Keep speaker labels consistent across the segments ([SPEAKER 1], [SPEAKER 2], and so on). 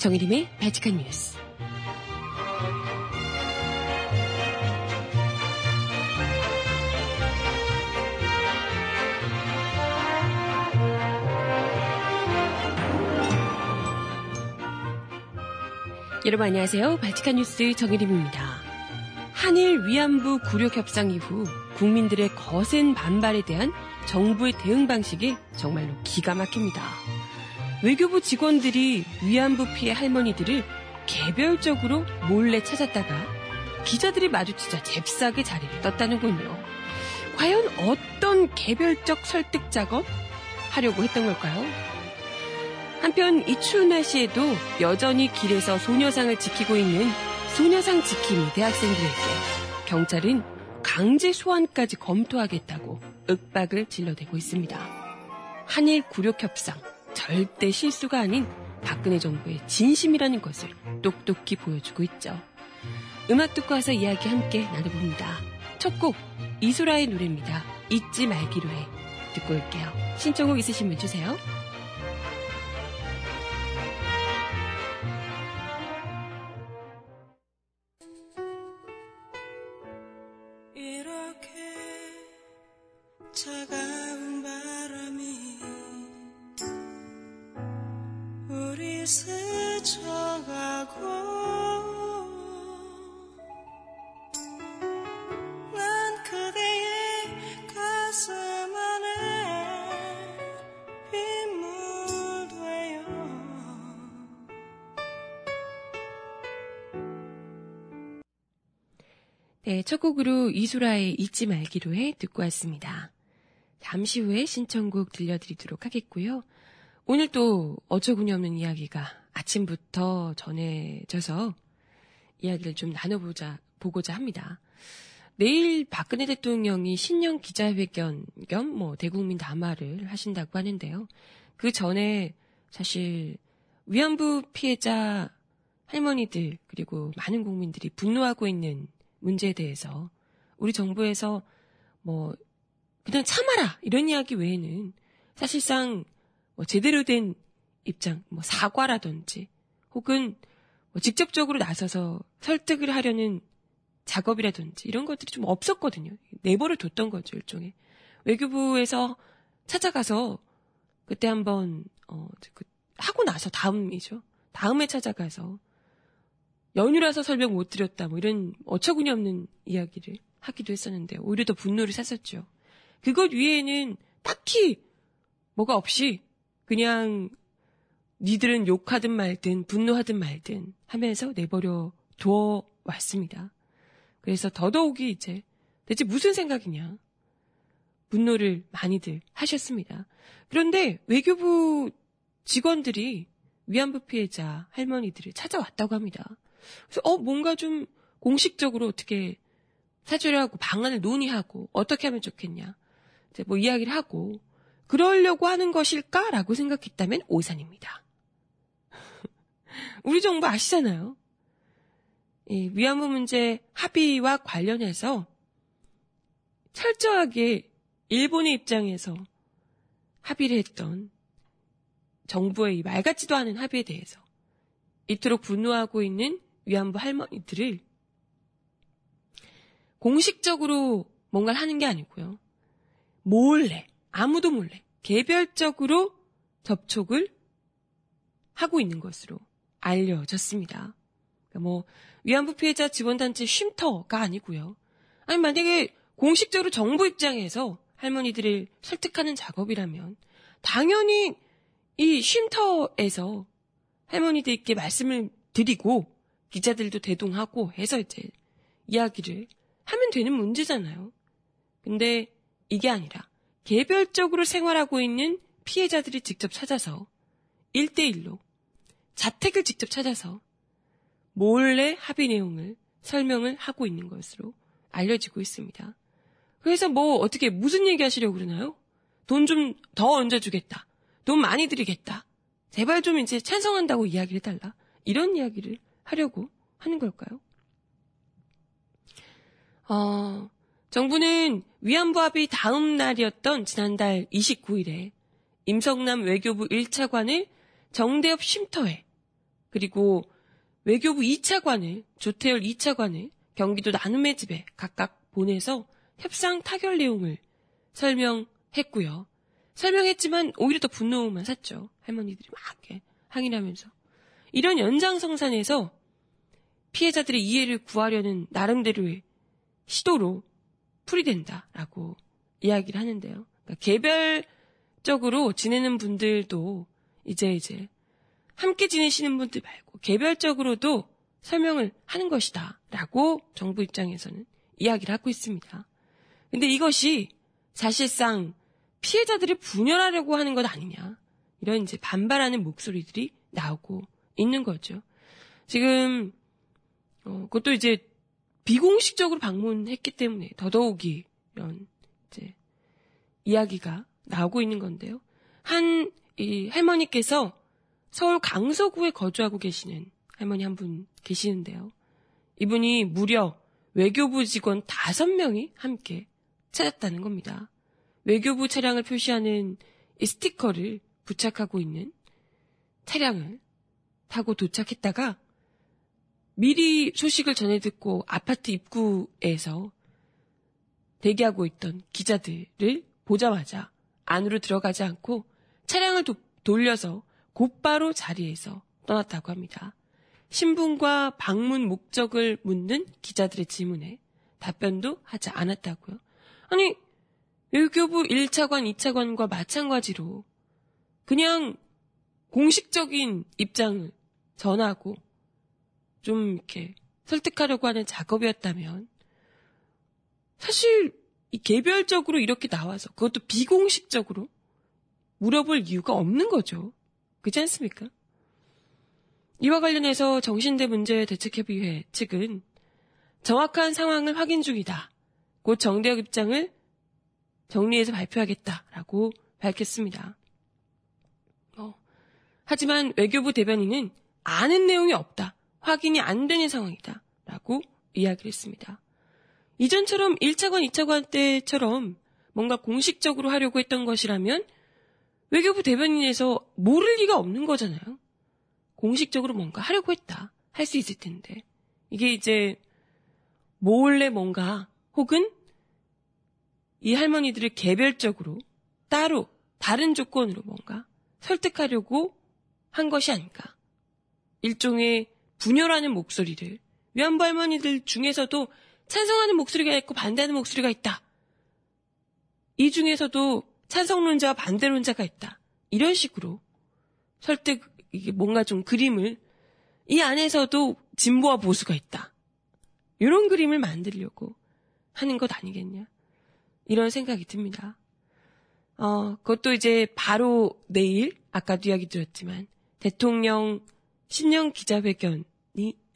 [SPEAKER 1] 정일림의 발칙한 뉴스. 여러분 안녕하세요. 발칙한 뉴스 정일림입니다. 한일 위안부 굴욕 협상 이후 국민들의 거센 반발에 대한 정부의 대응 방식이 정말로 기가 막힙니다. 외교부 직원들이 위안부 피해 할머니들을 개별적으로 몰래 찾았다가 기자들이 마주치자 잽싸게 자리를 떴다는군요. 과연 어떤 개별적 설득 작업 하려고 했던 걸까요? 한편 이 추운 날씨에도 여전히 길에서 소녀상을 지키고 있는 소녀상 지킴이 대학생들에게 경찰은 강제 소환까지 검토하겠다고 윽박을 질러대고 있습니다. 한일 굴욕 협상 절대 실수가 아닌 박근혜 정부의 진심이라는 것을 똑똑히 보여주고 있죠. 음악 듣고 와서 이야기 함께 나눠봅니다. 첫 곡 이소라의 노래입니다. 잊지 말기로 해 듣고 올게요. 신청곡 있으신 분 주세요. 네, 첫 곡으로 이소라의 잊지 말기로 해 듣고 왔습니다. 잠시 후에 신청곡 들려드리도록 하겠고요. 오늘 또 어처구니 없는 이야기가 아침부터 전해져서 이야기를 좀 나눠보자, 보고자 합니다. 내일 박근혜 대통령이 신년 기자회견 겸 뭐 대국민 담화를 하신다고 하는데요. 그 전에 사실 위안부 피해자 할머니들 그리고 많은 국민들이 분노하고 있는 문제에 대해서 우리 정부에서 뭐 그냥 참아라 이런 이야기 외에는 사실상 뭐 제대로 된 입장, 뭐 사과라든지 혹은 뭐 직접적으로 나서서 설득을 하려는 작업이라든지 이런 것들이 좀 없었거든요. 내버려 뒀던 거죠 일종의 외교부에서 찾아가서 그때 한번 어, 그 하고 나서 다음이죠. 다음에 찾아가서 연휴라서 설명 못 드렸다 뭐 이런 어처구니 없는 이야기를 하기도 했었는데 오히려 더 분노를 샀었죠. 그것 위에는 딱히 뭐가 없이 그냥 니들은 욕하든 말든 분노하든 말든 하면서 내버려 두어 왔습니다. 그래서 더더욱이 이제 대체 무슨 생각이냐 분노를 많이들 하셨습니다. 그런데 외교부 직원들이 위안부 피해자 할머니들을 찾아왔다고 합니다. 그래서 어 뭔가 좀 공식적으로 어떻게 사주려고 방안을 논의하고 어떻게 하면 좋겠냐 이제 뭐 이야기를 하고 그러려고 하는 것일까라고 생각했다면 오산입니다. 우리 정부 아시잖아요. 이 위안부 문제 합의와 관련해서 철저하게 일본의 입장에서 합의를 했던 정부의 이말 같지도 않은 합의에 대해서 이토록 분노하고 있는 위안부 할머니들을 공식적으로 뭔가를 하는 게 아니고요. 몰래, 아무도 몰래, 개별적으로 접촉을 하고 있는 것으로 알려졌습니다. 그러니까 뭐, 위안부 피해자 지원단체 쉼터가 아니고요. 아니, 만약에 공식적으로 정부 입장에서 할머니들을 설득하는 작업이라면, 당연히 이 쉼터에서 할머니들께 말씀을 드리고, 기자들도 대동하고 해서 이제 이야기를 하면 되는 문제잖아요. 근데 이게 아니라 개별적으로 생활하고 있는 피해자들이 직접 찾아서 1대1로 자택을 직접 찾아서 몰래 합의 내용을 설명을 하고 있는 것으로 알려지고 있습니다. 그래서 뭐 어떻게 무슨 얘기 하시려고 그러나요? 돈 좀 더 얹어주겠다. 돈 많이 드리겠다. 제발 좀 이제 찬성한다고 이야기를 해달라. 이런 이야기를 하려고 하는 걸까요? 어, 정부는 위안부 합의 다음 날이었던 지난달 29일에 임성남 외교부 1차관을 정대협 쉼터에 그리고 외교부 2차관을, 조태열 2차관을 경기도 나눔의 집에 각각 보내서 협상 타결 내용을 설명했고요. 설명했지만 오히려 더 분노만 샀죠. 할머니들이 막 이렇게 항의하면서. 이런 연장성산에서 피해자들의 이해를 구하려는 나름대로의 시도로 풀이된다라고 이야기를 하는데요. 그러니까 개별적으로 지내는 분들도 이제 이제 함께 지내시는 분들 말고 개별적으로도 설명을 하는 것이다라고 정부 입장에서는 이야기를 하고 있습니다. 근데 이것이 사실상 피해자들을 분열하려고 하는 것 아니냐. 이런 이제 반발하는 목소리들이 나오고 있는 거죠. 지금, 어, 그것도 이제 비공식적으로 방문했기 때문에 더더욱이 이런 이제 이야기가 나오고 있는 건데요. 한 이 할머니께서 서울 강서구에 거주하고 계시는 할머니 한 분 계시는데요. 이분이 무려 외교부 직원 다섯 명이 함께 찾았다는 겁니다. 외교부 차량을 표시하는 이 스티커를 부착하고 있는 차량을 타고 도착했다가 미리 소식을 전해 듣고 아파트 입구에서 대기하고 있던 기자들을 보자마자 안으로 들어가지 않고 차량을 도, 돌려서 곧바로 자리에서 떠났다고 합니다. 신분과 방문 목적을 묻는 기자들의 질문에 답변도 하지 않았다고요. 아니, 외교부 1차관, 2차관과 마찬가지로 그냥 공식적인 입장을 전하고 좀 이렇게 설득하려고 하는 작업이었다면 사실 이 개별적으로 이렇게 나와서 그것도 비공식적으로 물어볼 이유가 없는 거죠. 그렇지 않습니까? 이와 관련해서 정신대 문제 대책협의회 측은 정확한 상황을 확인 중이다. 곧 정대역 입장을 정리해서 발표하겠다라고 밝혔습니다. 어, 하지만 외교부 대변인은 아는 내용이 없다. 확인이 안 되는 상황이다. 라고 이야기를 했습니다. 이전처럼 1차관, 2차관 때처럼 뭔가 공식적으로 하려고 했던 것이라면 외교부 대변인에서 모를 리가 없는 거잖아요. 공식적으로 뭔가 하려고 했다. 할 수 있을 텐데. 이게 이제 몰래 뭔가 혹은 이 할머니들을 개별적으로 따로 다른 조건으로 뭔가 설득하려고 한 것이 아닌가. 일종의 분열하는 목소리를 위안부 할머니들 중에서도 찬성하는 목소리가 있고 반대하는 목소리가 있다. 이 중에서도 찬성론자와 반대론자가 있다. 이런 식으로 설득, 이게 뭔가 좀 그림을 이 안에서도 진보와 보수가 있다. 이런 그림을 만들려고 하는 것 아니겠냐. 이런 생각이 듭니다. 어, 그것도 이제 바로 내일, 아까도 이야기 드렸지만, 대통령 신년 기자회견이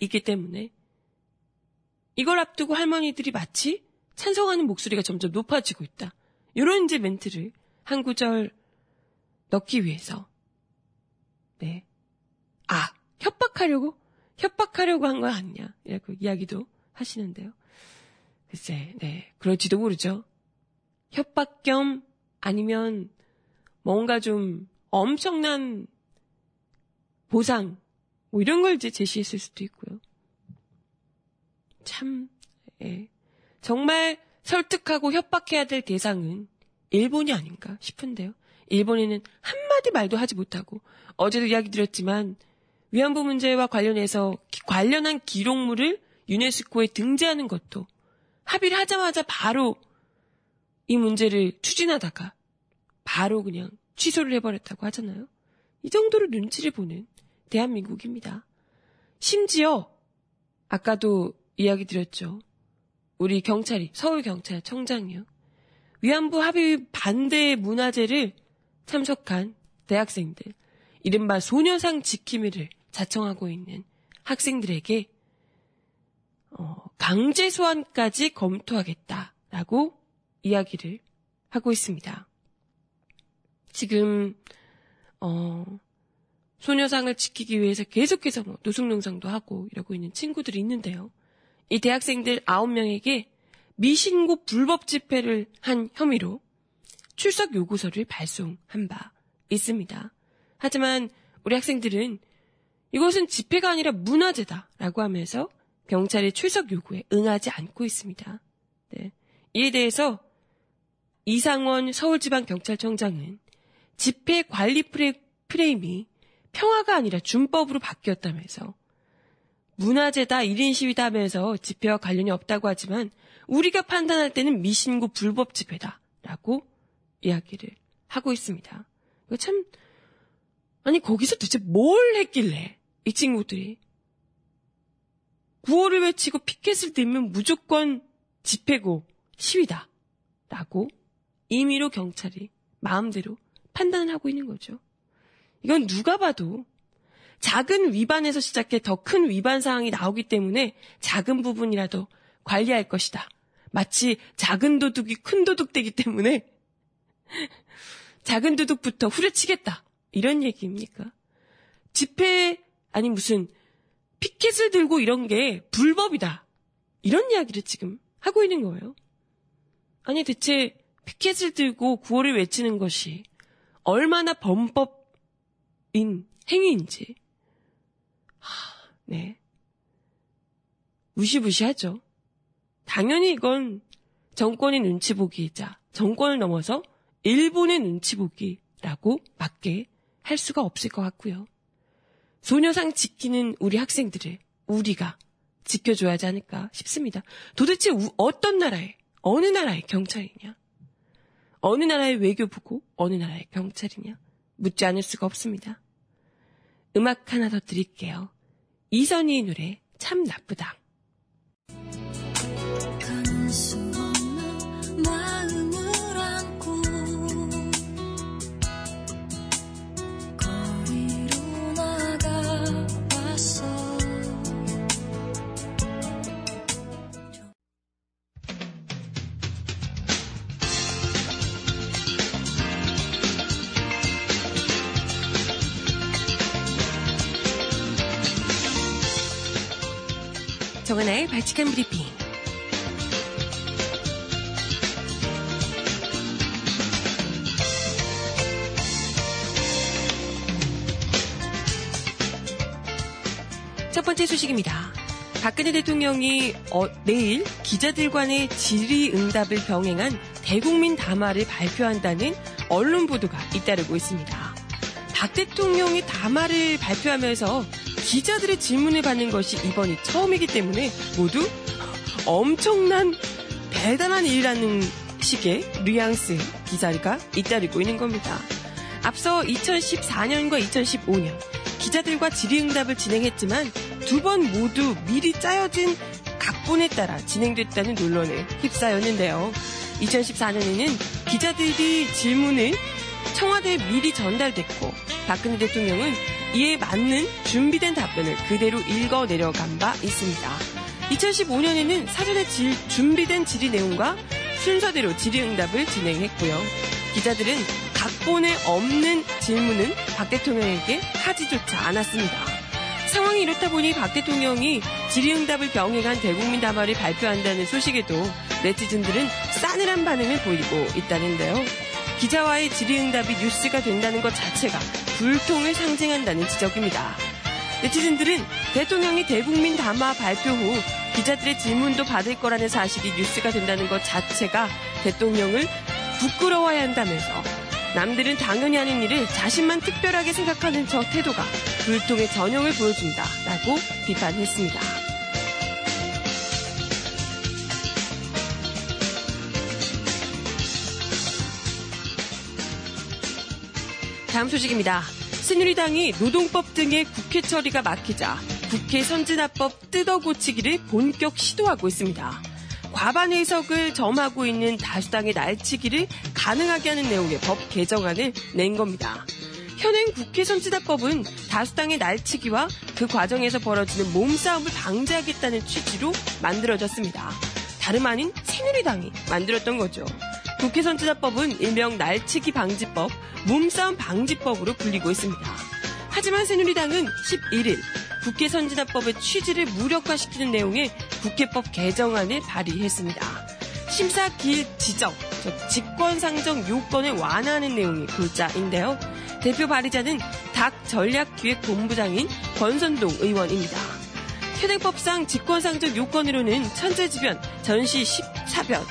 [SPEAKER 1] 있기 때문에, 이걸 앞두고 할머니들이 마치 찬성하는 목소리가 점점 높아지고 있다. 이런 이제 멘트를 한 구절 넣기 위해서, 네. 아, 협박하려고? 협박하려고 한 거 아니냐. 이라고 이야기도 하시는데요. 글쎄, 네. 그럴지도 모르죠. 협박 겸 아니면 뭔가 좀 엄청난 보상, 뭐 이런 걸 이제 제시했을 수도 있고요. 참, 예. 정말 설득하고 협박해야 될 대상은 일본이 아닌가 싶은데요. 일본에는 한마디 말도 하지 못하고 어제도 이야기 드렸지만 위안부 문제와 관련해서 기, 관련한 기록물을 유네스코에 등재하는 것도 합의를 하자마자 바로 이 문제를 추진하다가 바로 그냥 취소를 해버렸다고 하잖아요. 이 정도로 눈치를 보는 대한민국입니다. 심지어 아까도 이야기 드렸죠. 우리 경찰이 서울경찰청장이요. 위안부 합의 반대 문화제를 참석한 대학생들, 이른바 소녀상 지킴이를 자청하고 있는 학생들에게 어, 강제 소환까지 검토하겠다라고 이야기를 하고 있습니다. 지금 어, 소녀상을 지키기 위해서 계속해서 뭐 노숙농장도 하고 이러고 있는 친구들이 있는데요. 이 대학생들 9명에게 미신고 불법 집회를 한 혐의로 출석 요구서를 발송한 바 있습니다. 하지만 우리 학생들은 이것은 집회가 아니라 문화재다라고 하면서 경찰의 출석 요구에 응하지 않고 있습니다. 네. 이에 대해서 이상원 서울지방경찰청장은 집회 관리 프레임이 평화가 아니라 준법으로 바뀌었다면서 문화재다 1인 시위다 하면서 집회와 관련이 없다고 하지만 우리가 판단할 때는 미신고 불법 집회다라고 이야기를 하고 있습니다. 참 아니 거기서 도대체 뭘 했길래 이 친구들이 구호를 외치고 피켓을 들면 무조건 집회고 시위다 라고 임의로 경찰이 마음대로 판단을 하고 있는 거죠. 이건 누가 봐도 작은 위반에서 시작해 더 큰 위반 사항이 나오기 때문에 작은 부분이라도 관리할 것이다. 마치 작은 도둑이 큰 도둑 되기 때문에 작은 도둑부터 후려치겠다. 이런 얘기입니까? 집회 아니 무슨 피켓을 들고 이런 게 불법이다. 이런 이야기를 지금 하고 있는 거예요. 아니 대체 피켓을 들고 구호를 외치는 것이 얼마나 범법 인 행위인지 하, 네. 무시무시하죠. 당연히 이건 정권의 눈치 보기이자 정권을 넘어서 일본의 눈치 보기라고 밖에 할 수가 없을 것 같고요. 소녀상 지키는 우리 학생들을 우리가 지켜줘야 하지 않을까 싶습니다. 도대체 우, 어떤 나라의, 어느 나라의 경찰이냐? 어느 나라의 외교부고 어느 나라의 경찰이냐? 묻지 않을 수가 없습니다. 음악 하나 더 드릴게요. 이선희의 노래 참 나쁘다. 발칙한 브리핑. 첫 번째 소식입니다. 박근혜 대통령이 어, 내일 기자들 간의 질의응답을 병행한 대국민 담화를 발표한다는 언론 보도가 잇따르고 있습니다. 박 대통령이 담화를 발표하면서 기자들의 질문을 받는 것이 이번이 처음이기 때문에 모두 엄청난 대단한 일이라는 식의 뉘앙스 기사가 잇따르고 있는 겁니다. 앞서 2014년과 2015년 기자들과 질의응답을 진행했지만 두 번 모두 미리 짜여진 각본에 따라 진행됐다는 논란에 휩싸였는데요. 2014년에는 기자들이 질문을 청와대에 미리 전달됐고 박근혜 대통령은 이에 맞는 준비된 답변을 그대로 읽어 내려간 바 있습니다. 2015년에는 사전에 질, 준비된 질의 내용과 순서대로 질의응답을 진행했고요. 기자들은 각본에 없는 질문은 박 대통령에게 하지조차 않았습니다. 상황이 이렇다 보니 박 대통령이 질의응답을 병행한 대국민 담화를 발표한다는 소식에도 네티즌들은 싸늘한 반응을 보이고 있다는데요. 기자와의 질의응답이 뉴스가 된다는 것 자체가 불통을 상징한다는 지적입니다. 네티즌들은 대통령이 대국민 담화 발표 후 기자들의 질문도 받을 거라는 사실이 뉴스가 된다는 것 자체가 대통령을 부끄러워야 한다면서 남들은 당연히 하는 일을 자신만 특별하게 생각하는 저 태도가 불통의 전형을 보여준다 라고 비판했습니다. 다음 소식입니다. 새누리당이 노동법 등의 국회 처리가 막히자 국회 선진화법 뜯어고치기를 본격 시도하고 있습니다. 과반 의석을 점하고 있는 다수당의 날치기를 가능하게 하는 내용의 법 개정안을 낸 겁니다. 현행 국회 선진화법은 다수당의 날치기와 그 과정에서 벌어지는 몸싸움을 방지하겠다는 취지로 만들어졌습니다. 다름 아닌 새누리당이 만들었던 거죠. 국회 선진화법은 일명 날치기 방지법, 몸싸움 방지법으로 불리고 있습니다. 하지만 새누리당은 11일 국회 선진화법의 취지를 무력화시키는 내용의 국회법 개정안을 발의했습니다. 심사 길 지정, 즉 직권상정 요건을 완화하는 내용이 골자인데요. 대표 발의자는 닭 전략기획본부장인 권선동 의원입니다. 현행법상 직권상정 요건으로는 천재지변, 전시 14변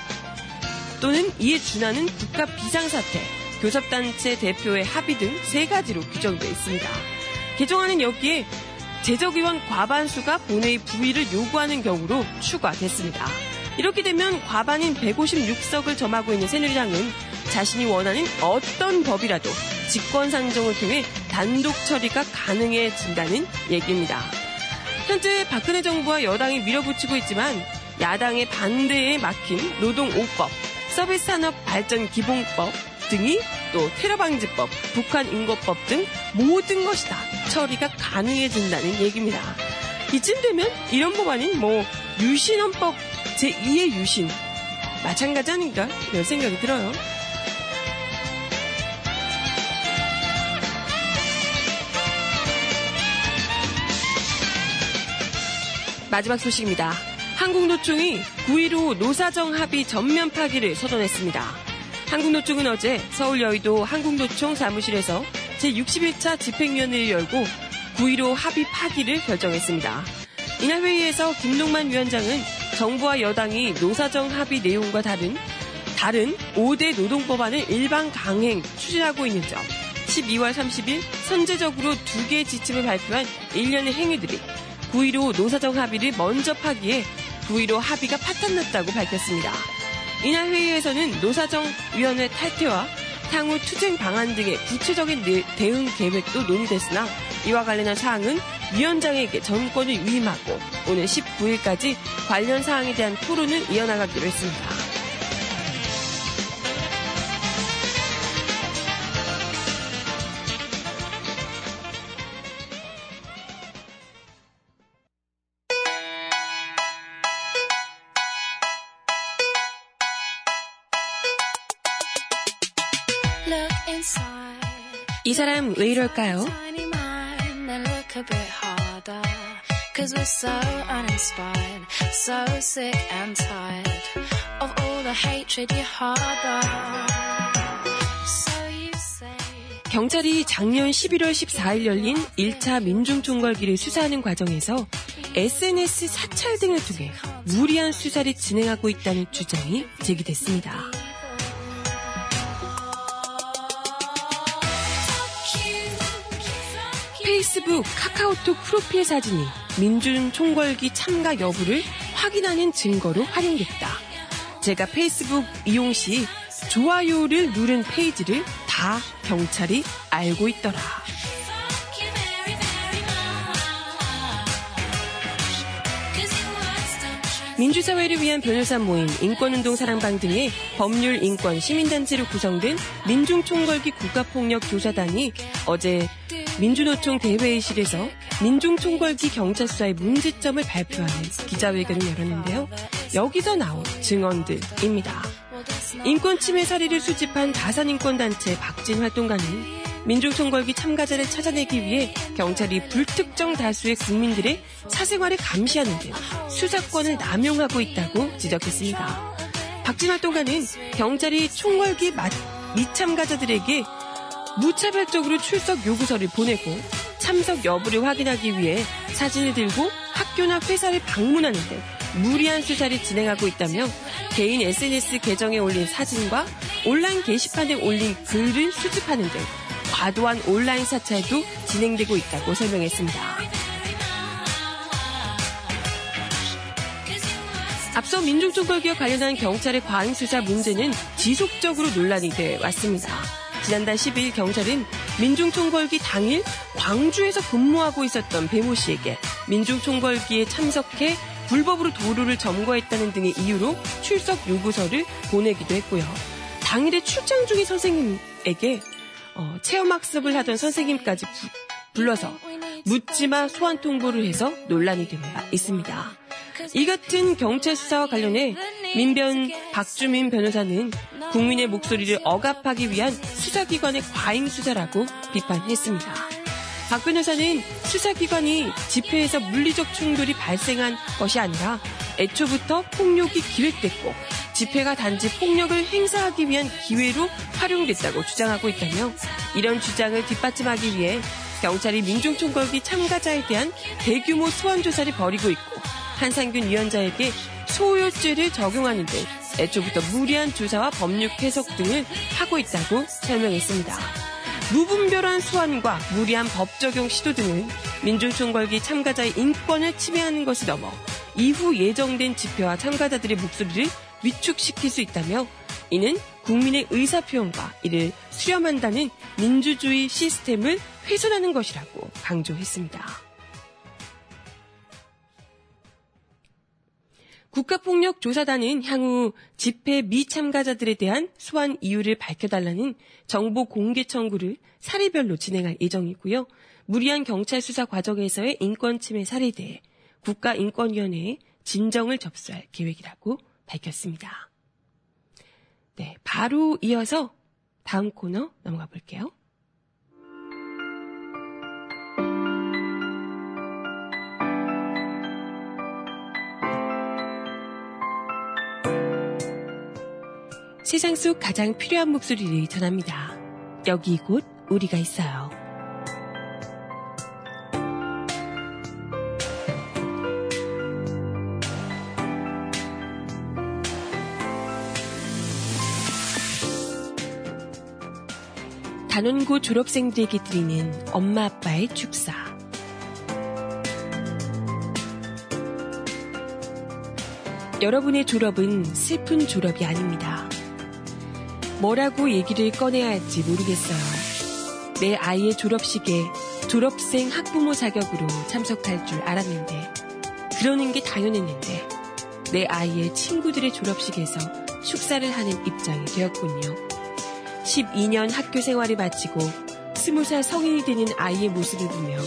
[SPEAKER 1] 또는 이에 준하는 국가 비상사태, 교섭단체 대표의 합의 등 세 가지로 규정되어 있습니다. 개정안은 여기에 재적의원 과반수가 본회의 부의를 요구하는 경우로 추가됐습니다. 이렇게 되면 과반인 156석을 점하고 있는 새누리당은 자신이 원하는 어떤 법이라도 직권상정을 통해 단독 처리가 가능해진다는 얘기입니다. 현재 박근혜 정부와 여당이 밀어붙이고 있지만 야당의 반대에 막힌 노동 5법, 서비스 산업 발전 기본법 등이 또 테러 방지법, 북한 인거법 등 모든 것이 다 처리가 가능해진다는 얘기입니다. 이쯤 되면 이런 법안인 뭐 유신헌법 제2의 유신 마찬가지 아닌가 이런 생각이 들어요. 마지막 소식입니다. 한국노총이 9.15 노사정 합의 전면 파기를 선언했습니다. 한국노총은 어제 서울 여의도 한국노총 사무실에서 제61차 집행위원회를 열고 9.15 합의 파기를 결정했습니다. 이날 회의에서 김동만 위원장은 정부와 여당이 노사정 합의 내용과 다른 다른 5대 노동법안을 일반 강행 추진하고 있는 점, 12월 30일 선제적으로 두 개의 지침을 발표한 일련의 행위들이 9.15 노사정 합의를 먼저 파기해 9.15 합의가 파탄났다고 밝혔습니다. 이날 회의에서는 노사정위원회 탈퇴와 향후 투쟁 방안 등의 구체적인 대응 계획도 논의됐으나 이와 관련한 사항은 위원장에게 전권을 위임하고 오늘 19일까지 관련 사항에 대한 토론을 이어나가기로 했습니다. 이 사람 왜 이럴까요? Cause we're so uninspired, so sick and tired of all the hatred you harbor. So you say. 경찰이 작년 11월 14일 열린 1차 민중총궐기를 수사하는 과정에서 SNS 사찰 등을 통해 무리한 수사를 진행하고 있다는 주장이 제기됐습니다. 페이스북, 카카오톡 프로필 사진이 민준 총궐기 참가 여부를 확인하는 증거로 활용됐다. 제가 페이스북 이용 시 좋아요를 누른 페이지를 다 경찰이 알고 있더라. 민주사회를 위한 변호사 모임, 인권운동 사랑방 등의 법률, 인권, 시민단체로 구성된 민중총궐기 국가폭력조사단이 어제 민주노총 대회의실에서 민중총궐기 경찰서의 문제점을 발표하는 기자회견을 열었는데요. 여기서 나온 증언들입니다. 인권 침해 사례를 수집한 다산인권단체 박진 활동가는 민중총궐기 참가자를 찾아내기 위해 경찰이 불특정 다수의 국민들의 사생활을 감시하는 등 수사권을 남용하고 있다고 지적했습니다. 박진 활동가는 경찰이 총궐기 미참가자들에게 무차별적으로 출석 요구서를 보내고 참석 여부를 확인하기 위해 사진을 들고 학교나 회사를 방문하는 등 무리한 수사를 진행하고 있다며 개인 SNS 계정에 올린 사진과 온라인 게시판에 올린 글을 수집하는 등 과도한 온라인 사찰도 진행되고 있다고 설명했습니다. 앞서 민중총궐기와 관련한 경찰의 과잉 수사 문제는 지속적으로 논란이 돼 왔습니다. 지난달 10일 경찰은 민중총궐기 당일 광주에서 근무하고 있었던 배모 씨에게 민중총궐기에 참석해 불법으로 도로를 점거했다는 등의 이유로 출석 요구서를 보내기도 했고요. 당일에 출장 중인 선생님에게 어, 체험학습을 하던 선생님까지 부, 불러서 묻지마 소환 통보를 해서 논란이 되고 있습니다. 이 같은 경찰 수사와 관련해 민변 박주민 변호사는 국민의 목소리를 억압하기 위한 수사기관의 과잉 수사라고 비판했습니다. 박 변호사는 수사기관이 집회에서 물리적 충돌이 발생한 것이 아니라 애초부터 폭력이 기획됐고 집회가 단지 폭력을 행사하기 위한 기회로 활용됐다고 주장하고 있다며 이런 주장을 뒷받침하기 위해 경찰이 민중총궐기 참가자에 대한 대규모 소환 조사를 벌이고 있고 한상균 위원장에게 소요죄를 적용하는 등 애초부터 무리한 조사와 법률 해석 등을 하고 있다고 설명했습니다. 무분별한 소환과 무리한 법 적용 시도 등은 민중총궐기 참가자의 인권을 침해하는 것이 넘어 이후 예정된 집회와 참가자들의 목소리를 위축시킬 수 있다며 이는 국민의 의사표현과 이를 수렴한다는 민주주의 시스템을 훼손하는 것이라고 강조했습니다. 국가폭력조사단은 향후 집회 미참가자들에 대한 소환 이유를 밝혀달라는 정보 공개 청구를 사례별로 진행할 예정이고요. 무리한 경찰 수사 과정에서의 인권 침해 사례에 대해 국가인권위원회에 진정을 접수할 계획이라고 밝혔습니다. 네, 바로 이어서 다음 코너 넘어가 볼게요. 세상 속 가장 필요한 목소리를 전합니다. 여기 곧 우리가 있어요. 단원고 졸업생들에게 드리는 엄마 아빠의 축사. 여러분의 졸업은 슬픈 졸업이 아닙니다. 뭐라고 얘기를 꺼내야 할지 모르겠어요. 내 아이의 졸업식에 졸업생 학부모 자격으로 참석할 줄 알았는데, 그러는 게 당연했는데, 내 아이의 친구들의 졸업식에서 축사를 하는 입장이 되었군요. 12년 학교 생활을 마치고 20살 성인이 되는 아이의 모습을 보며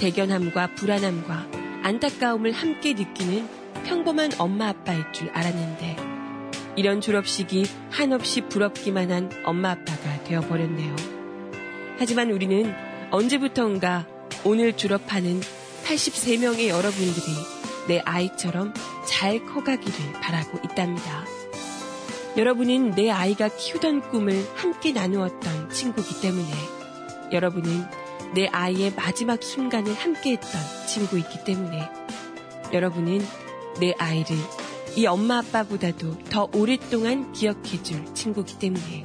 [SPEAKER 1] 대견함과 불안함과 안타까움을 함께 느끼는 평범한 엄마 아빠일 줄 알았는데 이런 졸업식이 한없이 부럽기만 한 엄마 아빠가 되어버렸네요. 하지만 우리는 언제부턴가 오늘 졸업하는 83명의 여러분들이 내 아이처럼 잘 커가기를 바라고 있답니다. 여러분은 내 아이가 키우던 꿈을 함께 나누었던 친구이기 때문에 여러분은 내 아이의 마지막 순간을 함께 했던 친구이기 때문에 여러분은 내 아이를 이 엄마 아빠보다도 더 오랫동안 기억해줄 친구이기 때문에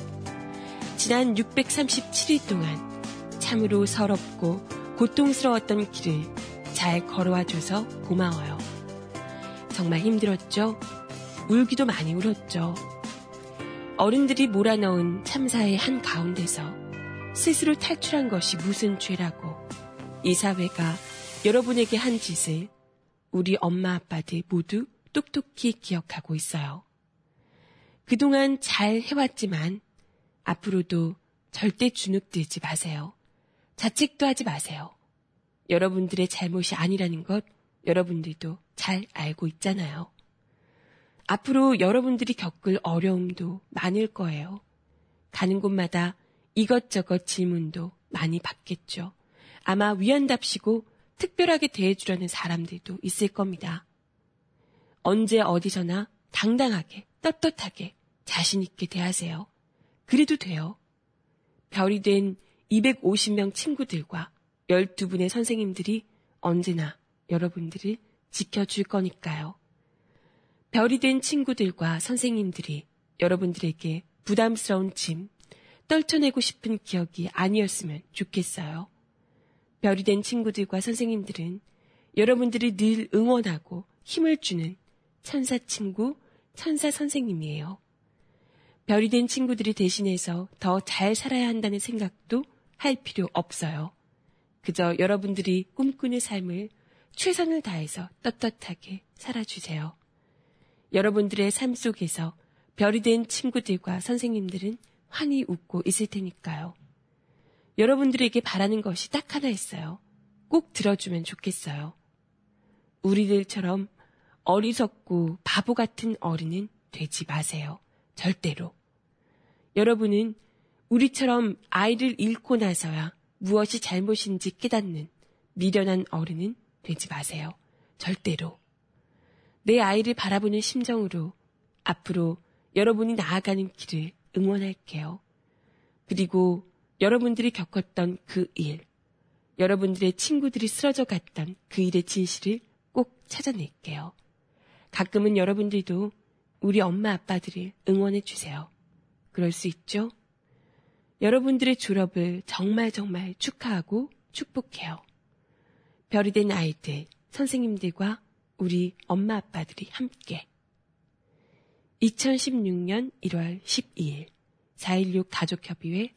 [SPEAKER 1] 지난 637일 동안 참으로 서럽고 고통스러웠던 길을 잘 걸어와줘서 고마워요. 정말 힘들었죠? 울기도 많이 울었죠. 어른들이 몰아넣은 참사의 한 가운데서 스스로 탈출한 것이 무슨 죄라고 이 사회가 여러분에게 한 짓을 우리 엄마 아빠들 모두 똑똑히 기억하고 있어요. 그동안 잘 해왔지만 앞으로도 절대 주눅들지 마세요. 자책도 하지 마세요. 여러분들의 잘못이 아니라는 것 여러분들도 잘 알고 있잖아요. 앞으로 여러분들이 겪을 어려움도 많을 거예요. 가는 곳마다 이것저것 질문도 많이 받겠죠. 아마 위안답시고 특별하게 대해주려는 사람들도 있을 겁니다. 언제 어디서나 당당하게, 떳떳하게, 자신있게 대하세요. 그래도 돼요. 별이 된 250명 친구들과 12분의 선생님들이 언제나 여러분들을 지켜줄 거니까요. 별이 된 친구들과 선생님들이 여러분들에게 부담스러운 짐, 떨쳐내고 싶은 기억이 아니었으면 좋겠어요. 별이 된 친구들과 선생님들은 여러분들이 늘 응원하고 힘을 주는 천사 친구, 천사 선생님이에요. 별이 된 친구들이 대신해서 더 잘 살아야 한다는 생각도 할 필요 없어요. 그저 여러분들이 꿈꾸는 삶을 최선을 다해서 떳떳하게 살아주세요. 여러분들의 삶 속에서 별이 된 친구들과 선생님들은 환히 웃고 있을 테니까요. 여러분들에게 바라는 것이 딱 하나 있어요. 꼭 들어주면 좋겠어요. 우리들처럼 어리석고 바보 같은 어른은 되지 마세요. 절대로. 여러분은 우리처럼 아이를 잃고 나서야 무엇이 잘못인지 깨닫는 미련한 어른은 되지 마세요. 절대로. 내 아이를 바라보는 심정으로 앞으로 여러분이 나아가는 길을 응원할게요. 그리고 여러분들이 겪었던 그 일, 여러분들의 친구들이 쓰러져 갔던 그 일의 진실을 꼭 찾아낼게요. 가끔은 여러분들도 우리 엄마 아빠들을 응원해 주세요. 그럴 수 있죠? 여러분들의 졸업을 정말 정말 축하하고 축복해요. 별이 된 아이들, 선생님들과 우리 엄마 아빠들이 함께 2016년 1월 12일 4.16 가족협의회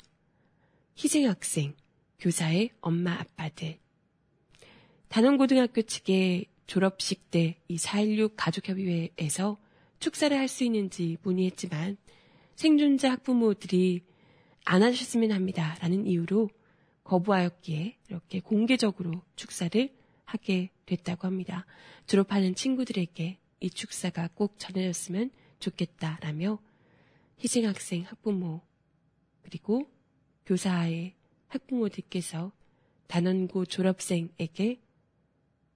[SPEAKER 1] 희생학생, 교사의 엄마 아빠들 단원고등학교 측의 졸업식 때 이 4.16 가족협의회에서 축사를 할 수 있는지 문의했지만 생존자 학부모들이 안 하셨으면 합니다. 라는 이유로 거부하였기에 이렇게 공개적으로 축사를 하게 됐다고 합니다. 졸업하는 친구들에게 이 축사가 꼭 전해졌으면 좋겠다라며 희생학생 학부모 그리고 교사의 학부모들께서 단원고 졸업생에게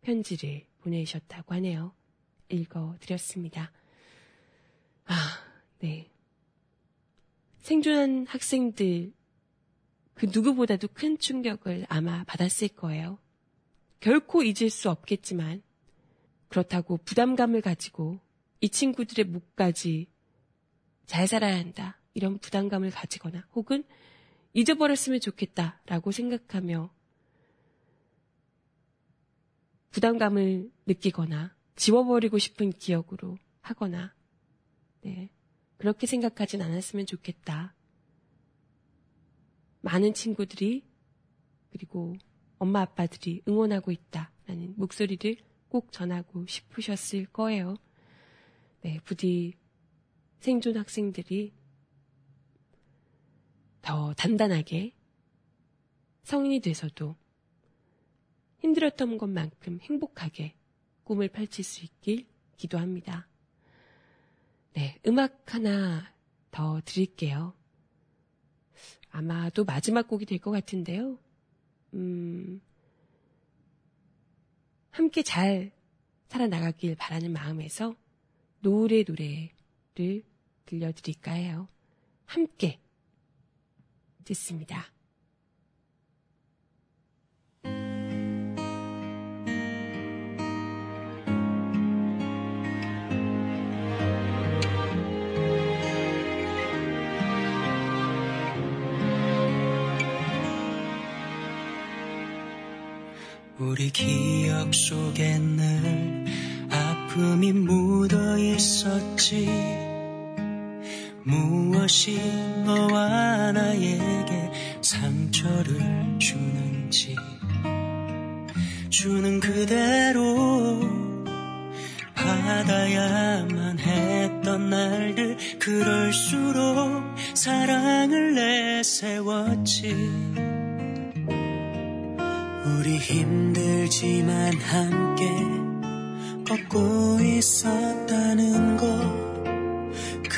[SPEAKER 1] 편지를 보내셨다고 하네요. 읽어드렸습니다. 아, 네. 생존한 학생들 그 누구보다도 큰 충격을 아마 받았을 거예요. 결코 잊을 수 없겠지만 그렇다고 부담감을 가지고 이 친구들의 목까지 잘 살아야 한다. 이런 부담감을 가지거나 혹은 잊어버렸으면 좋겠다라고 생각하며 부담감을 느끼거나 지워버리고 싶은 기억으로 하거나 네, 그렇게 생각하진 않았으면 좋겠다. 많은 친구들이 그리고 엄마 아빠들이 응원하고 있다라는 목소리를 꼭 전하고 싶으셨을 거예요. 네, 부디 생존 학생들이 더 단단하게 성인이 돼서도 힘들었던 것만큼 행복하게 꿈을 펼칠 수 있길 기도합니다. 네, 음악 하나 더 드릴게요. 아마도 마지막 곡이 될 것 같은데요. 음, 함께 잘 살아나가길 바라는 마음에서 노래 노래를 들려드릴까 해요. 함께 듣습니다.
[SPEAKER 2] 우리 기억 속에 늘 아픔이 묻어 있었지. 무엇이 너와 나에게 상처를 주는지. 주는 그대로 받아야만 했던 날들. 그럴수록 사랑을 내세웠지 힘들지만 함께 걷고 있었다는 것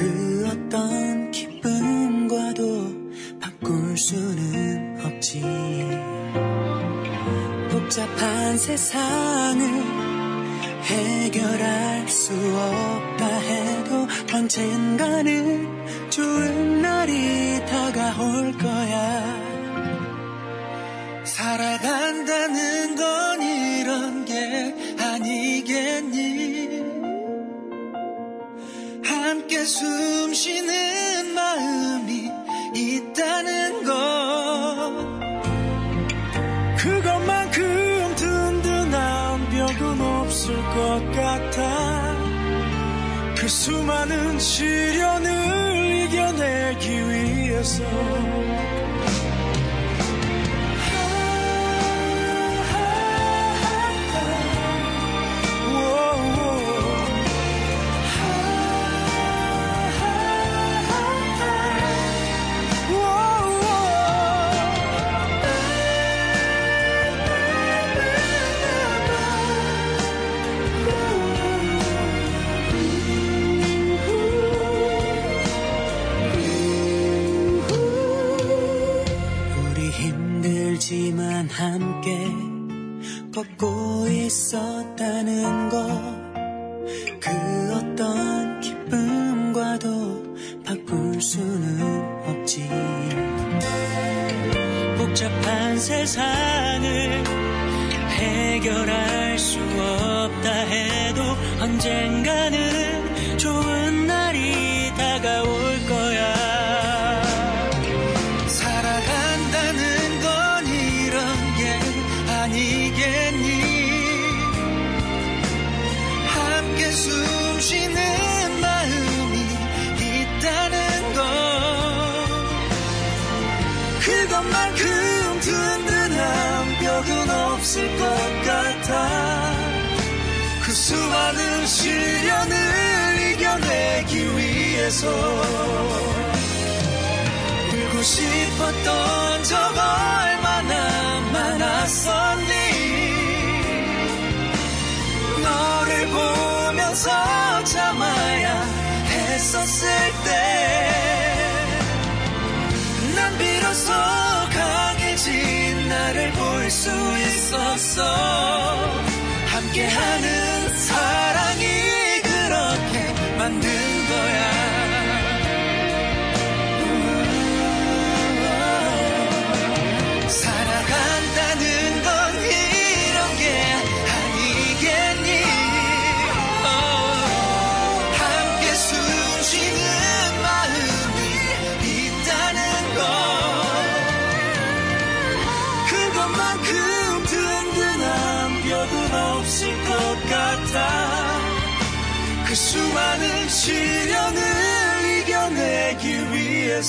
[SPEAKER 2] 그 어떤 기쁨과도 바꿀 수는 없지. 복잡한 세상을 해결할 수 없다 해도 언젠가는 좋은 날이 다가올 거야 살아간다는 건 이런 게 아니겠니? 함께 숨 쉬는 마음이 있다는 것. 그것만큼 든든한 벽은 없을 것 같아. 그 수많은 시련을 이겨내기 위해서 함께 걷고 있었다는 것. 그 어떤 기쁨과도 바꿀 수는 없지. 복잡한 세상을 해결할 수 없다 해도 언젠가는 좋은 같아. 그 수많은 시련을 이겨내기 위해서 울고 싶었던 적 얼마나 많았었니 너를 보면서 참아야 했었을 때 수 있었어
[SPEAKER 1] 네,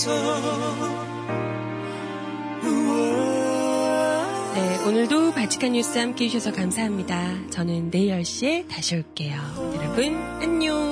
[SPEAKER 1] 오늘도 바치칸 뉴스 함께 해주셔서 감사합니다. 저는 내일 10시에 다시 올게요. 여러분, 안녕!